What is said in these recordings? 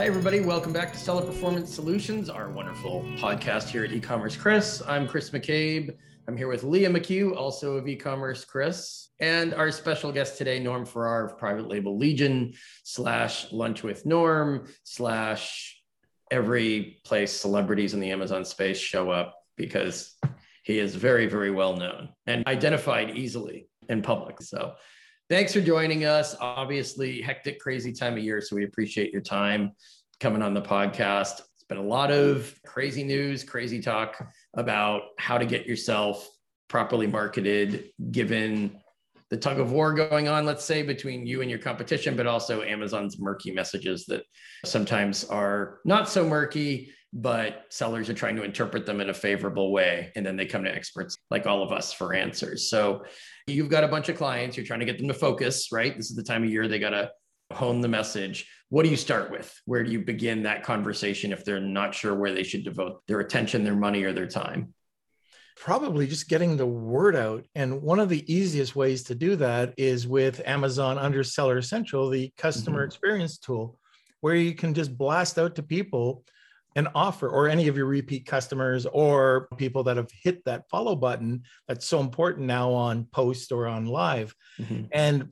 Hi, everybody. Welcome back to Seller Performance Solutions, our wonderful podcast here at e-commerce Chris. I'm Chris McCabe. I'm here with Leah McHugh, also of e-commerce Chris, and our special guest today, Norm Farrar of Private Label Legion slash Lunch with Norm slash every place celebrities in the Amazon space show up because he is very, very well known and identified easily in public. So thanks for joining us. Obviously, hectic, crazy time of year. So we appreciate your time coming on the podcast. It's been a lot of crazy news, crazy talk about how to get yourself properly marketed given the tug of war going on, let's say, between you and your competition, but also Amazon's murky messages that sometimes are not so murky, but sellers are trying to interpret them in a favorable way. And then they come to experts like all of us for answers. So you've got a bunch of clients, you're trying to get them to focus, right? This is the time of year they got to hone the message. What do you start with? Where do you begin that conversation if they're not sure where they should devote their attention, their money, or their time? Probably just getting the word out. And one of the easiest ways to do that is with Amazon underseller Central, the customer mm-hmm. experience tool, where you can just blast out to people an offer or any of your repeat customers or people that have hit that follow button that's so important now on post or on live. Mm-hmm. And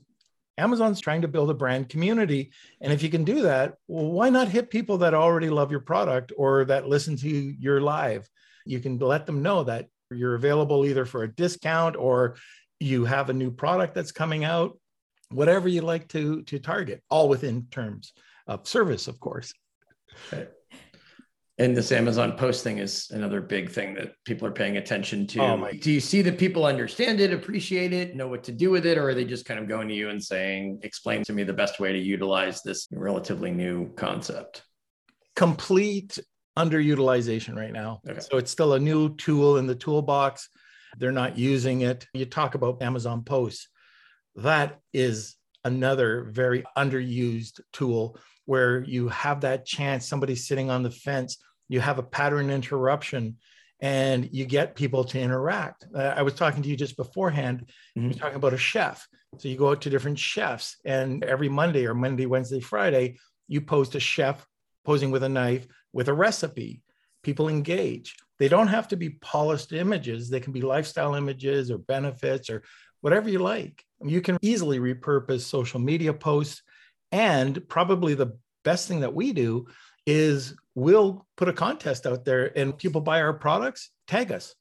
Amazon's trying to build a brand community. And if you can do that, well, why not hit people that already love your product or that listen to your live? You can let them know that you're available either for a discount or you have a new product that's coming out, whatever you like to, to target, all within terms of service, of course. And this Amazon post thing is another big thing that people are paying attention to. Oh do you see that people understand it, appreciate it, know what to do with it, or are they just kind of going to you and saying, explain to me the best way to utilize this relatively new concept? Complete underutilization right now. Okay. So it's still a new tool in the toolbox. They're not using it. You talk about Amazon posts. That is another very underused tool where you have that chance somebody's sitting on the fence you have a pattern interruption and you get people to interact. Uh, I was talking to you just beforehand, mm-hmm. you're talking about a chef. So you go out to different chefs, and every Monday or Monday, Wednesday, Friday, you post a chef posing with a knife with a recipe. People engage. They don't have to be polished images, they can be lifestyle images or benefits or whatever you like. You can easily repurpose social media posts. And probably the best thing that we do is we'll put a contest out there and people buy our products, tag us.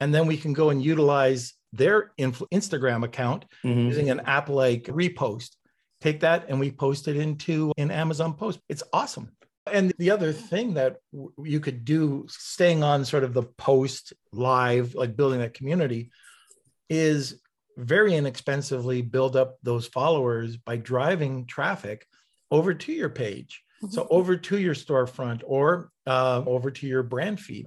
And then we can go and utilize their Instagram account mm-hmm. using an app like Repost. Take that and we post it into an Amazon post. It's awesome. And the other thing that you could do, staying on sort of the post live, like building that community, is very inexpensively build up those followers by driving traffic over to your page. So mm-hmm. over to your storefront or uh, over to your brand feed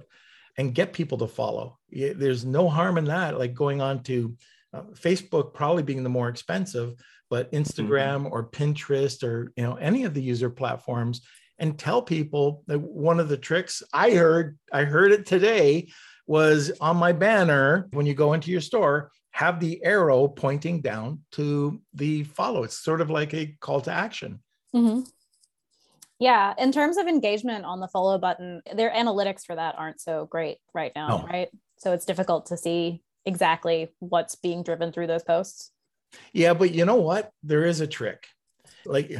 and get people to follow. There's no harm in that. Like going on to uh, Facebook, probably being the more expensive, but Instagram mm-hmm. or Pinterest or you know any of the user platforms, and tell people that one of the tricks I heard I heard it today was on my banner when you go into your store have the arrow pointing down to the follow. It's sort of like a call to action. Mm-hmm. Yeah, in terms of engagement on the follow button, their analytics for that aren't so great right now, right? So it's difficult to see exactly what's being driven through those posts. Yeah, but you know what? There is a trick. Like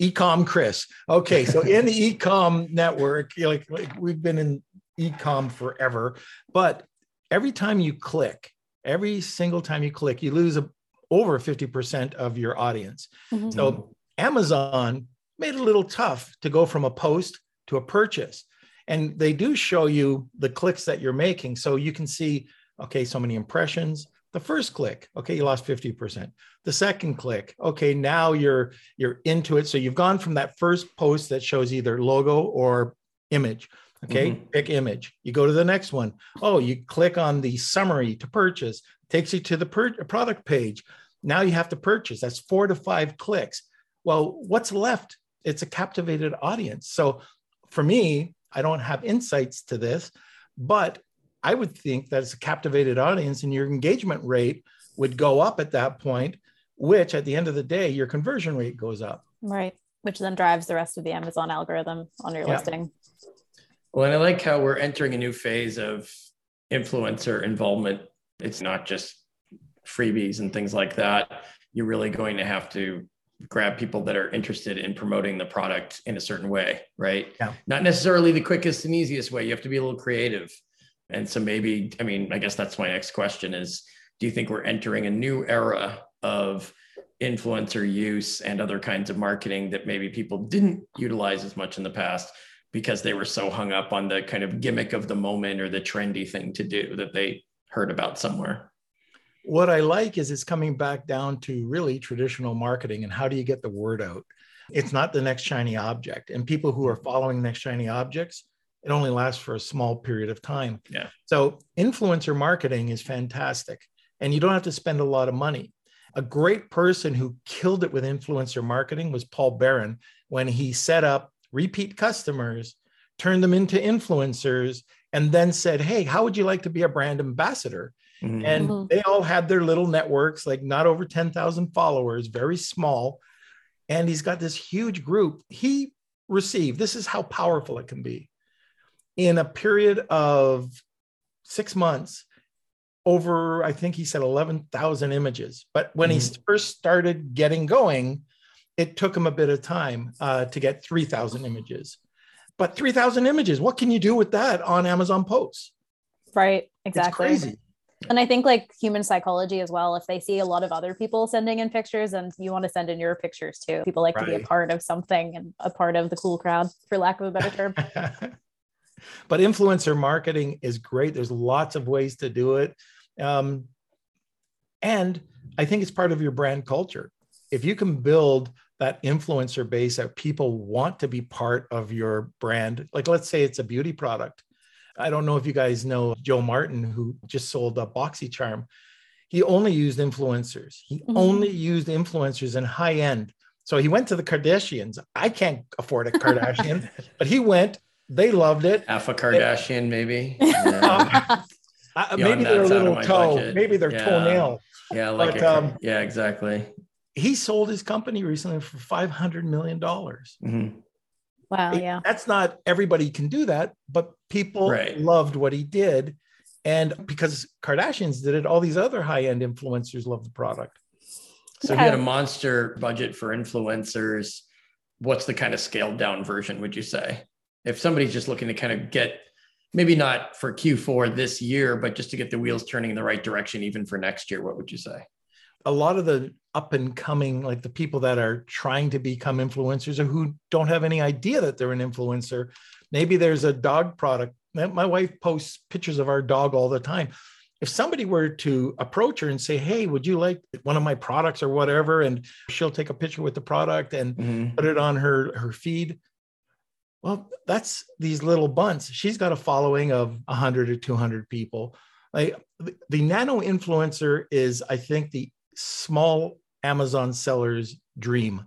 ecom Chris. Okay, so in the ecom network, like, like we've been in ecom forever, but every time you click, every single time you click, you lose a, over 50% of your audience. Mm-hmm. So Amazon made it a little tough to go from a post to a purchase. And they do show you the clicks that you're making. So you can see, okay, so many impressions. The first click, okay, you lost 50%. The second click, okay, now you're you're into it. So you've gone from that first post that shows either logo or image. Okay, mm-hmm. pick image. You go to the next one. Oh, you click on the summary to purchase, takes you to the per- product page. Now you have to purchase. That's four to five clicks. Well, what's left it's a captivated audience. So for me, I don't have insights to this, but I would think that it's a captivated audience and your engagement rate would go up at that point, which at the end of the day, your conversion rate goes up. Right. which then drives the rest of the Amazon algorithm on your yeah. listing. Well, and I like how we're entering a new phase of influencer involvement. It's not just freebies and things like that. You're really going to have to grab people that are interested in promoting the product in a certain way, right? Yeah. Not necessarily the quickest and easiest way. You have to be a little creative. And so maybe, I mean, I guess that's my next question is do you think we're entering a new era of influencer use and other kinds of marketing that maybe people didn't utilize as much in the past because they were so hung up on the kind of gimmick of the moment or the trendy thing to do that they heard about somewhere? What I like is it's coming back down to really traditional marketing and how do you get the word out? It's not the next shiny object. And people who are following next shiny objects, it only lasts for a small period of time. Yeah. So influencer marketing is fantastic and you don't have to spend a lot of money. A great person who killed it with influencer marketing was Paul Barron when he set up repeat customers, turned them into influencers, and then said, Hey, how would you like to be a brand ambassador? Mm-hmm. And mm-hmm. they all had their little networks, like not over 10,000 followers, very small. And he's got this huge group. He received, this is how powerful it can be. In a period of six months, over, I think he said 11,000 images. But when mm-hmm. he first started getting going, it took him a bit of time uh, to get 3,000 images. But 3,000 images, what can you do with that on Amazon Posts? Right, exactly. It's crazy. And I think like human psychology as well, if they see a lot of other people sending in pictures and you want to send in your pictures too, people like right. to be a part of something and a part of the cool crowd, for lack of a better term. but influencer marketing is great. There's lots of ways to do it. Um, and I think it's part of your brand culture. If you can build that influencer base that people want to be part of your brand, like let's say it's a beauty product I don't know if you guys know Joe Martin, who just sold a BoxyCharm. He only used influencers. He mm-hmm. only used influencers in high end. So he went to the Kardashians. I can't afford a Kardashian, but he went. They loved it. Half a Kardashian, it, maybe. Yeah. uh, maybe their little toe, budget. maybe their yeah. toenail. Yeah, like but, a, um, yeah, exactly. He sold his company recently for five hundred million dollars. Mm-hmm. Wow. Yeah. That's not everybody can do that, but people right. loved what he did. And because Kardashians did it, all these other high end influencers love the product. So yeah. if you had a monster budget for influencers, what's the kind of scaled down version, would you say? If somebody's just looking to kind of get maybe not for Q4 this year, but just to get the wheels turning in the right direction, even for next year, what would you say? a lot of the up and coming, like the people that are trying to become influencers or who don't have any idea that they're an influencer. Maybe there's a dog product. My wife posts pictures of our dog all the time. If somebody were to approach her and say, Hey, would you like one of my products or whatever? And she'll take a picture with the product and mm-hmm. put it on her, her feed. Well, that's these little bunts. She's got a following of 100 or 200 people. Like the nano influencer is, I think, the small Amazon sellers dream.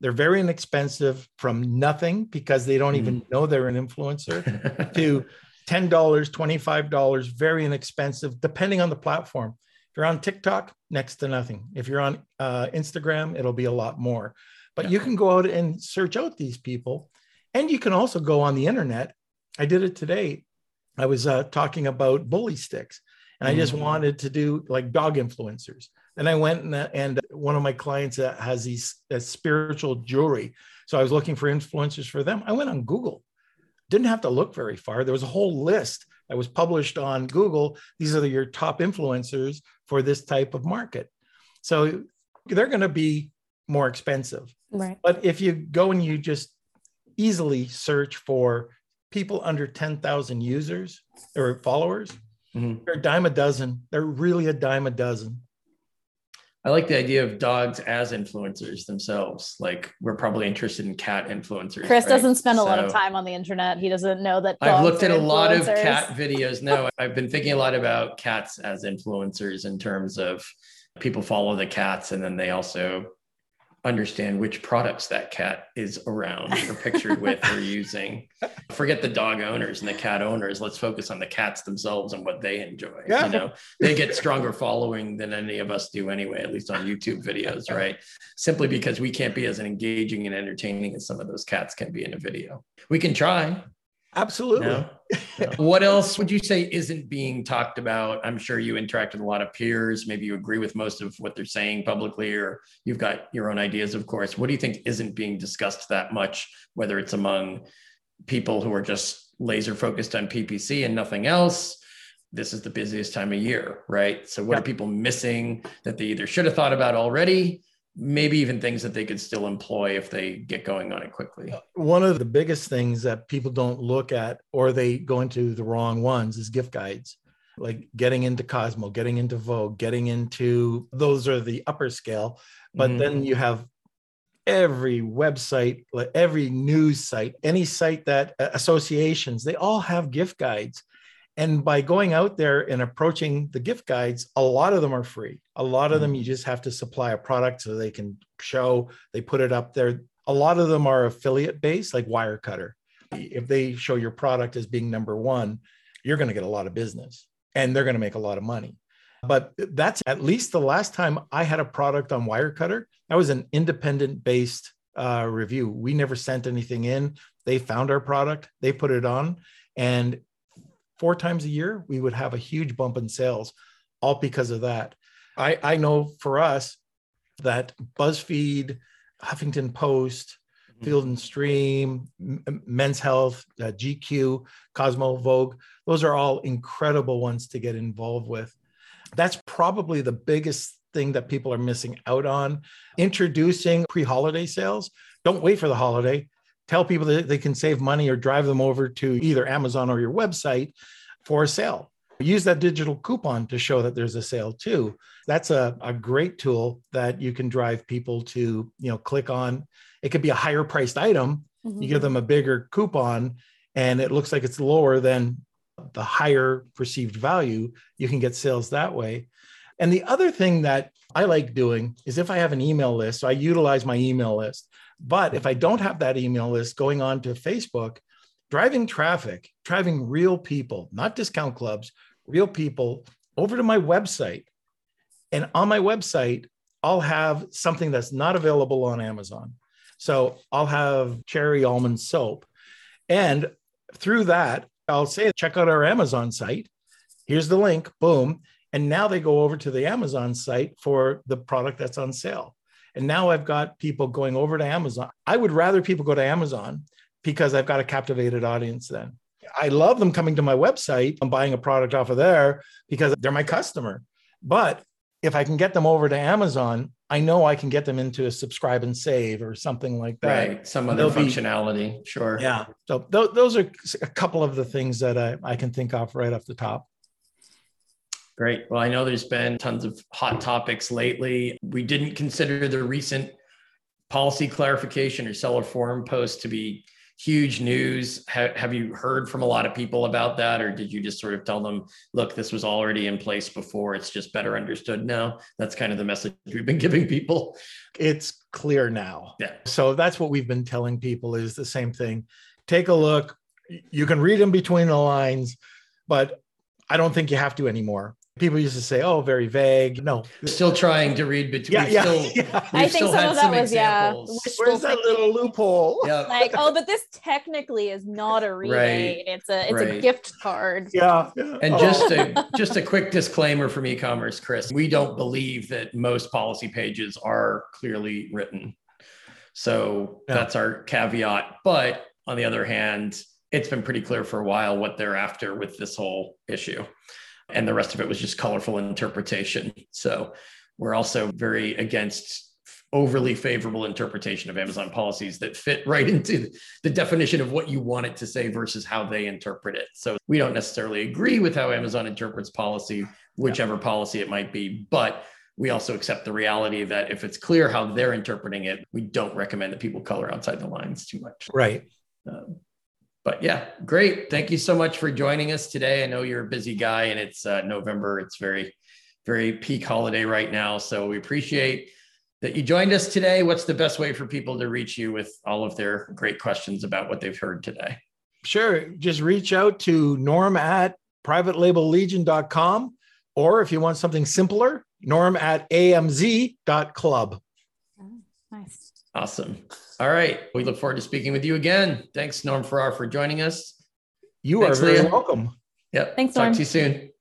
They're very inexpensive from nothing because they don't even mm. know they're an influencer to $10, $25, very inexpensive, depending on the platform. If you're on TikTok, next to nothing. If you're on uh, Instagram, it'll be a lot more. But yeah. you can go out and search out these people. And you can also go on the internet. I did it today. I was uh, talking about bully sticks, and I just mm-hmm. wanted to do like dog influencers. And I went and, and one of my clients has these uh, spiritual jewelry. So I was looking for influencers for them. I went on Google, didn't have to look very far. There was a whole list that was published on Google. These are your top influencers for this type of market. So they're going to be more expensive. Right. But if you go and you just easily search for people under 10,000 users or followers, mm-hmm. they're a dime a dozen. They're really a dime a dozen. I like the idea of dogs as influencers themselves. Like we're probably interested in cat influencers. Chris right? doesn't spend a lot of time on the internet. He doesn't know that. I've looked at a lot of cat videos. No, I've been thinking a lot about cats as influencers in terms of people follow the cats and then they also understand which products that cat is around or pictured with or using. Forget the dog owners and the cat owners. Let's focus on the cats themselves and what they enjoy. Yeah. You know, they get stronger following than any of us do anyway, at least on YouTube videos, right? Simply because we can't be as engaging and entertaining as some of those cats can be in a video. We can try, Absolutely. No? No. what else would you say isn't being talked about? I'm sure you interact with a lot of peers. Maybe you agree with most of what they're saying publicly, or you've got your own ideas, of course. What do you think isn't being discussed that much, whether it's among people who are just laser focused on PPC and nothing else? This is the busiest time of year, right? So, what are people missing that they either should have thought about already maybe even things that they could still employ if they get going on it quickly. One of the biggest things that people don't look at or they go into the wrong ones is gift guides. Like getting into Cosmo, getting into Vogue, getting into those are the upper scale. But mm-hmm. then you have every website, every news site, any site that uh, associations, they all have gift guides. And by going out there and approaching the gift guides, a lot of them are free. A lot of them, you mm. just have to supply a product so they can show, they put it up there. A lot of them are affiliate based, like Wirecutter. If they show your product as being number one, you're going to get a lot of business and they're going to make a lot of money. But that's at least the last time I had a product on Wirecutter. That was an independent based uh, review. We never sent anything in. They found our product, they put it on, and four times a year, we would have a huge bump in sales, all because of that. I, I know for us that BuzzFeed, Huffington Post, mm-hmm. Field and Stream, Men's Health, uh, GQ, Cosmo, Vogue, those are all incredible ones to get involved with. That's probably the biggest thing that people are missing out on. Introducing pre holiday sales. Don't wait for the holiday tell people that they can save money or drive them over to either Amazon or your website for a sale. Use that digital coupon to show that there's a sale too. That's a, a great tool that you can drive people to, you know, click on. It could be a higher priced item. Mm-hmm. You give them a bigger coupon and it looks like it's lower than the higher perceived value. You can get sales that way. And the other thing that I like doing is if I have an email list, so I utilize my email list. But if I don't have that email list going on to Facebook, driving traffic, driving real people, not discount clubs, real people over to my website. And on my website, I'll have something that's not available on Amazon. So I'll have cherry almond soap. And through that, I'll say, check out our Amazon site. Here's the link, boom. And now they go over to the Amazon site for the product that's on sale. And now I've got people going over to Amazon. I would rather people go to Amazon because I've got a captivated audience then. I love them coming to my website and buying a product off of there because they're my customer. But if I can get them over to Amazon, I know I can get them into a subscribe and save or something like that. Right. Some other functionality. Be, sure. Yeah. So th- those are a couple of the things that I, I can think of right off the top. Great. Well, I know there's been tons of hot topics lately. We didn't consider the recent policy clarification or seller forum post to be huge news. Ha- have you heard from a lot of people about that, or did you just sort of tell them, look, this was already in place before? It's just better understood now. That's kind of the message we've been giving people. It's clear now. Yeah. So that's what we've been telling people is the same thing. Take a look. You can read in between the lines, but I don't think you have to anymore people used to say, "Oh, very vague." No, still trying to read between. Yeah, yeah, still, yeah. I think some of that some was examples. yeah. Where's that little loophole? Yeah. Like, oh, but this technically is not a rebate. Right. It's a it's right. a gift card. Yeah. And oh. just a just a quick disclaimer from e-commerce, Chris. We don't believe that most policy pages are clearly written. So yeah. that's our caveat. But on the other hand, it's been pretty clear for a while what they're after with this whole issue and the rest of it was just colorful interpretation. So we're also very against overly favorable interpretation of Amazon policies that fit right into the definition of what you want it to say versus how they interpret it. So we don't necessarily agree with how Amazon interprets policy, whichever yeah. policy it might be, but we also accept the reality that if it's clear how they're interpreting it, we don't recommend that people color outside the lines too much. Right. Um, but yeah, great. Thank you so much for joining us today. I know you're a busy guy and it's uh, November. It's very, very peak holiday right now. So we appreciate that you joined us today. What's the best way for people to reach you with all of their great questions about what they've heard today? Sure. Just reach out to norm at privatelabellegion.com or if you want something simpler, norm at amz.club. Oh, nice. Awesome. All right. We look forward to speaking with you again. Thanks, Norm Farrar, for joining us. You Thanks, are very Leah. welcome. Yep. Thanks, Talk Norm. to you soon.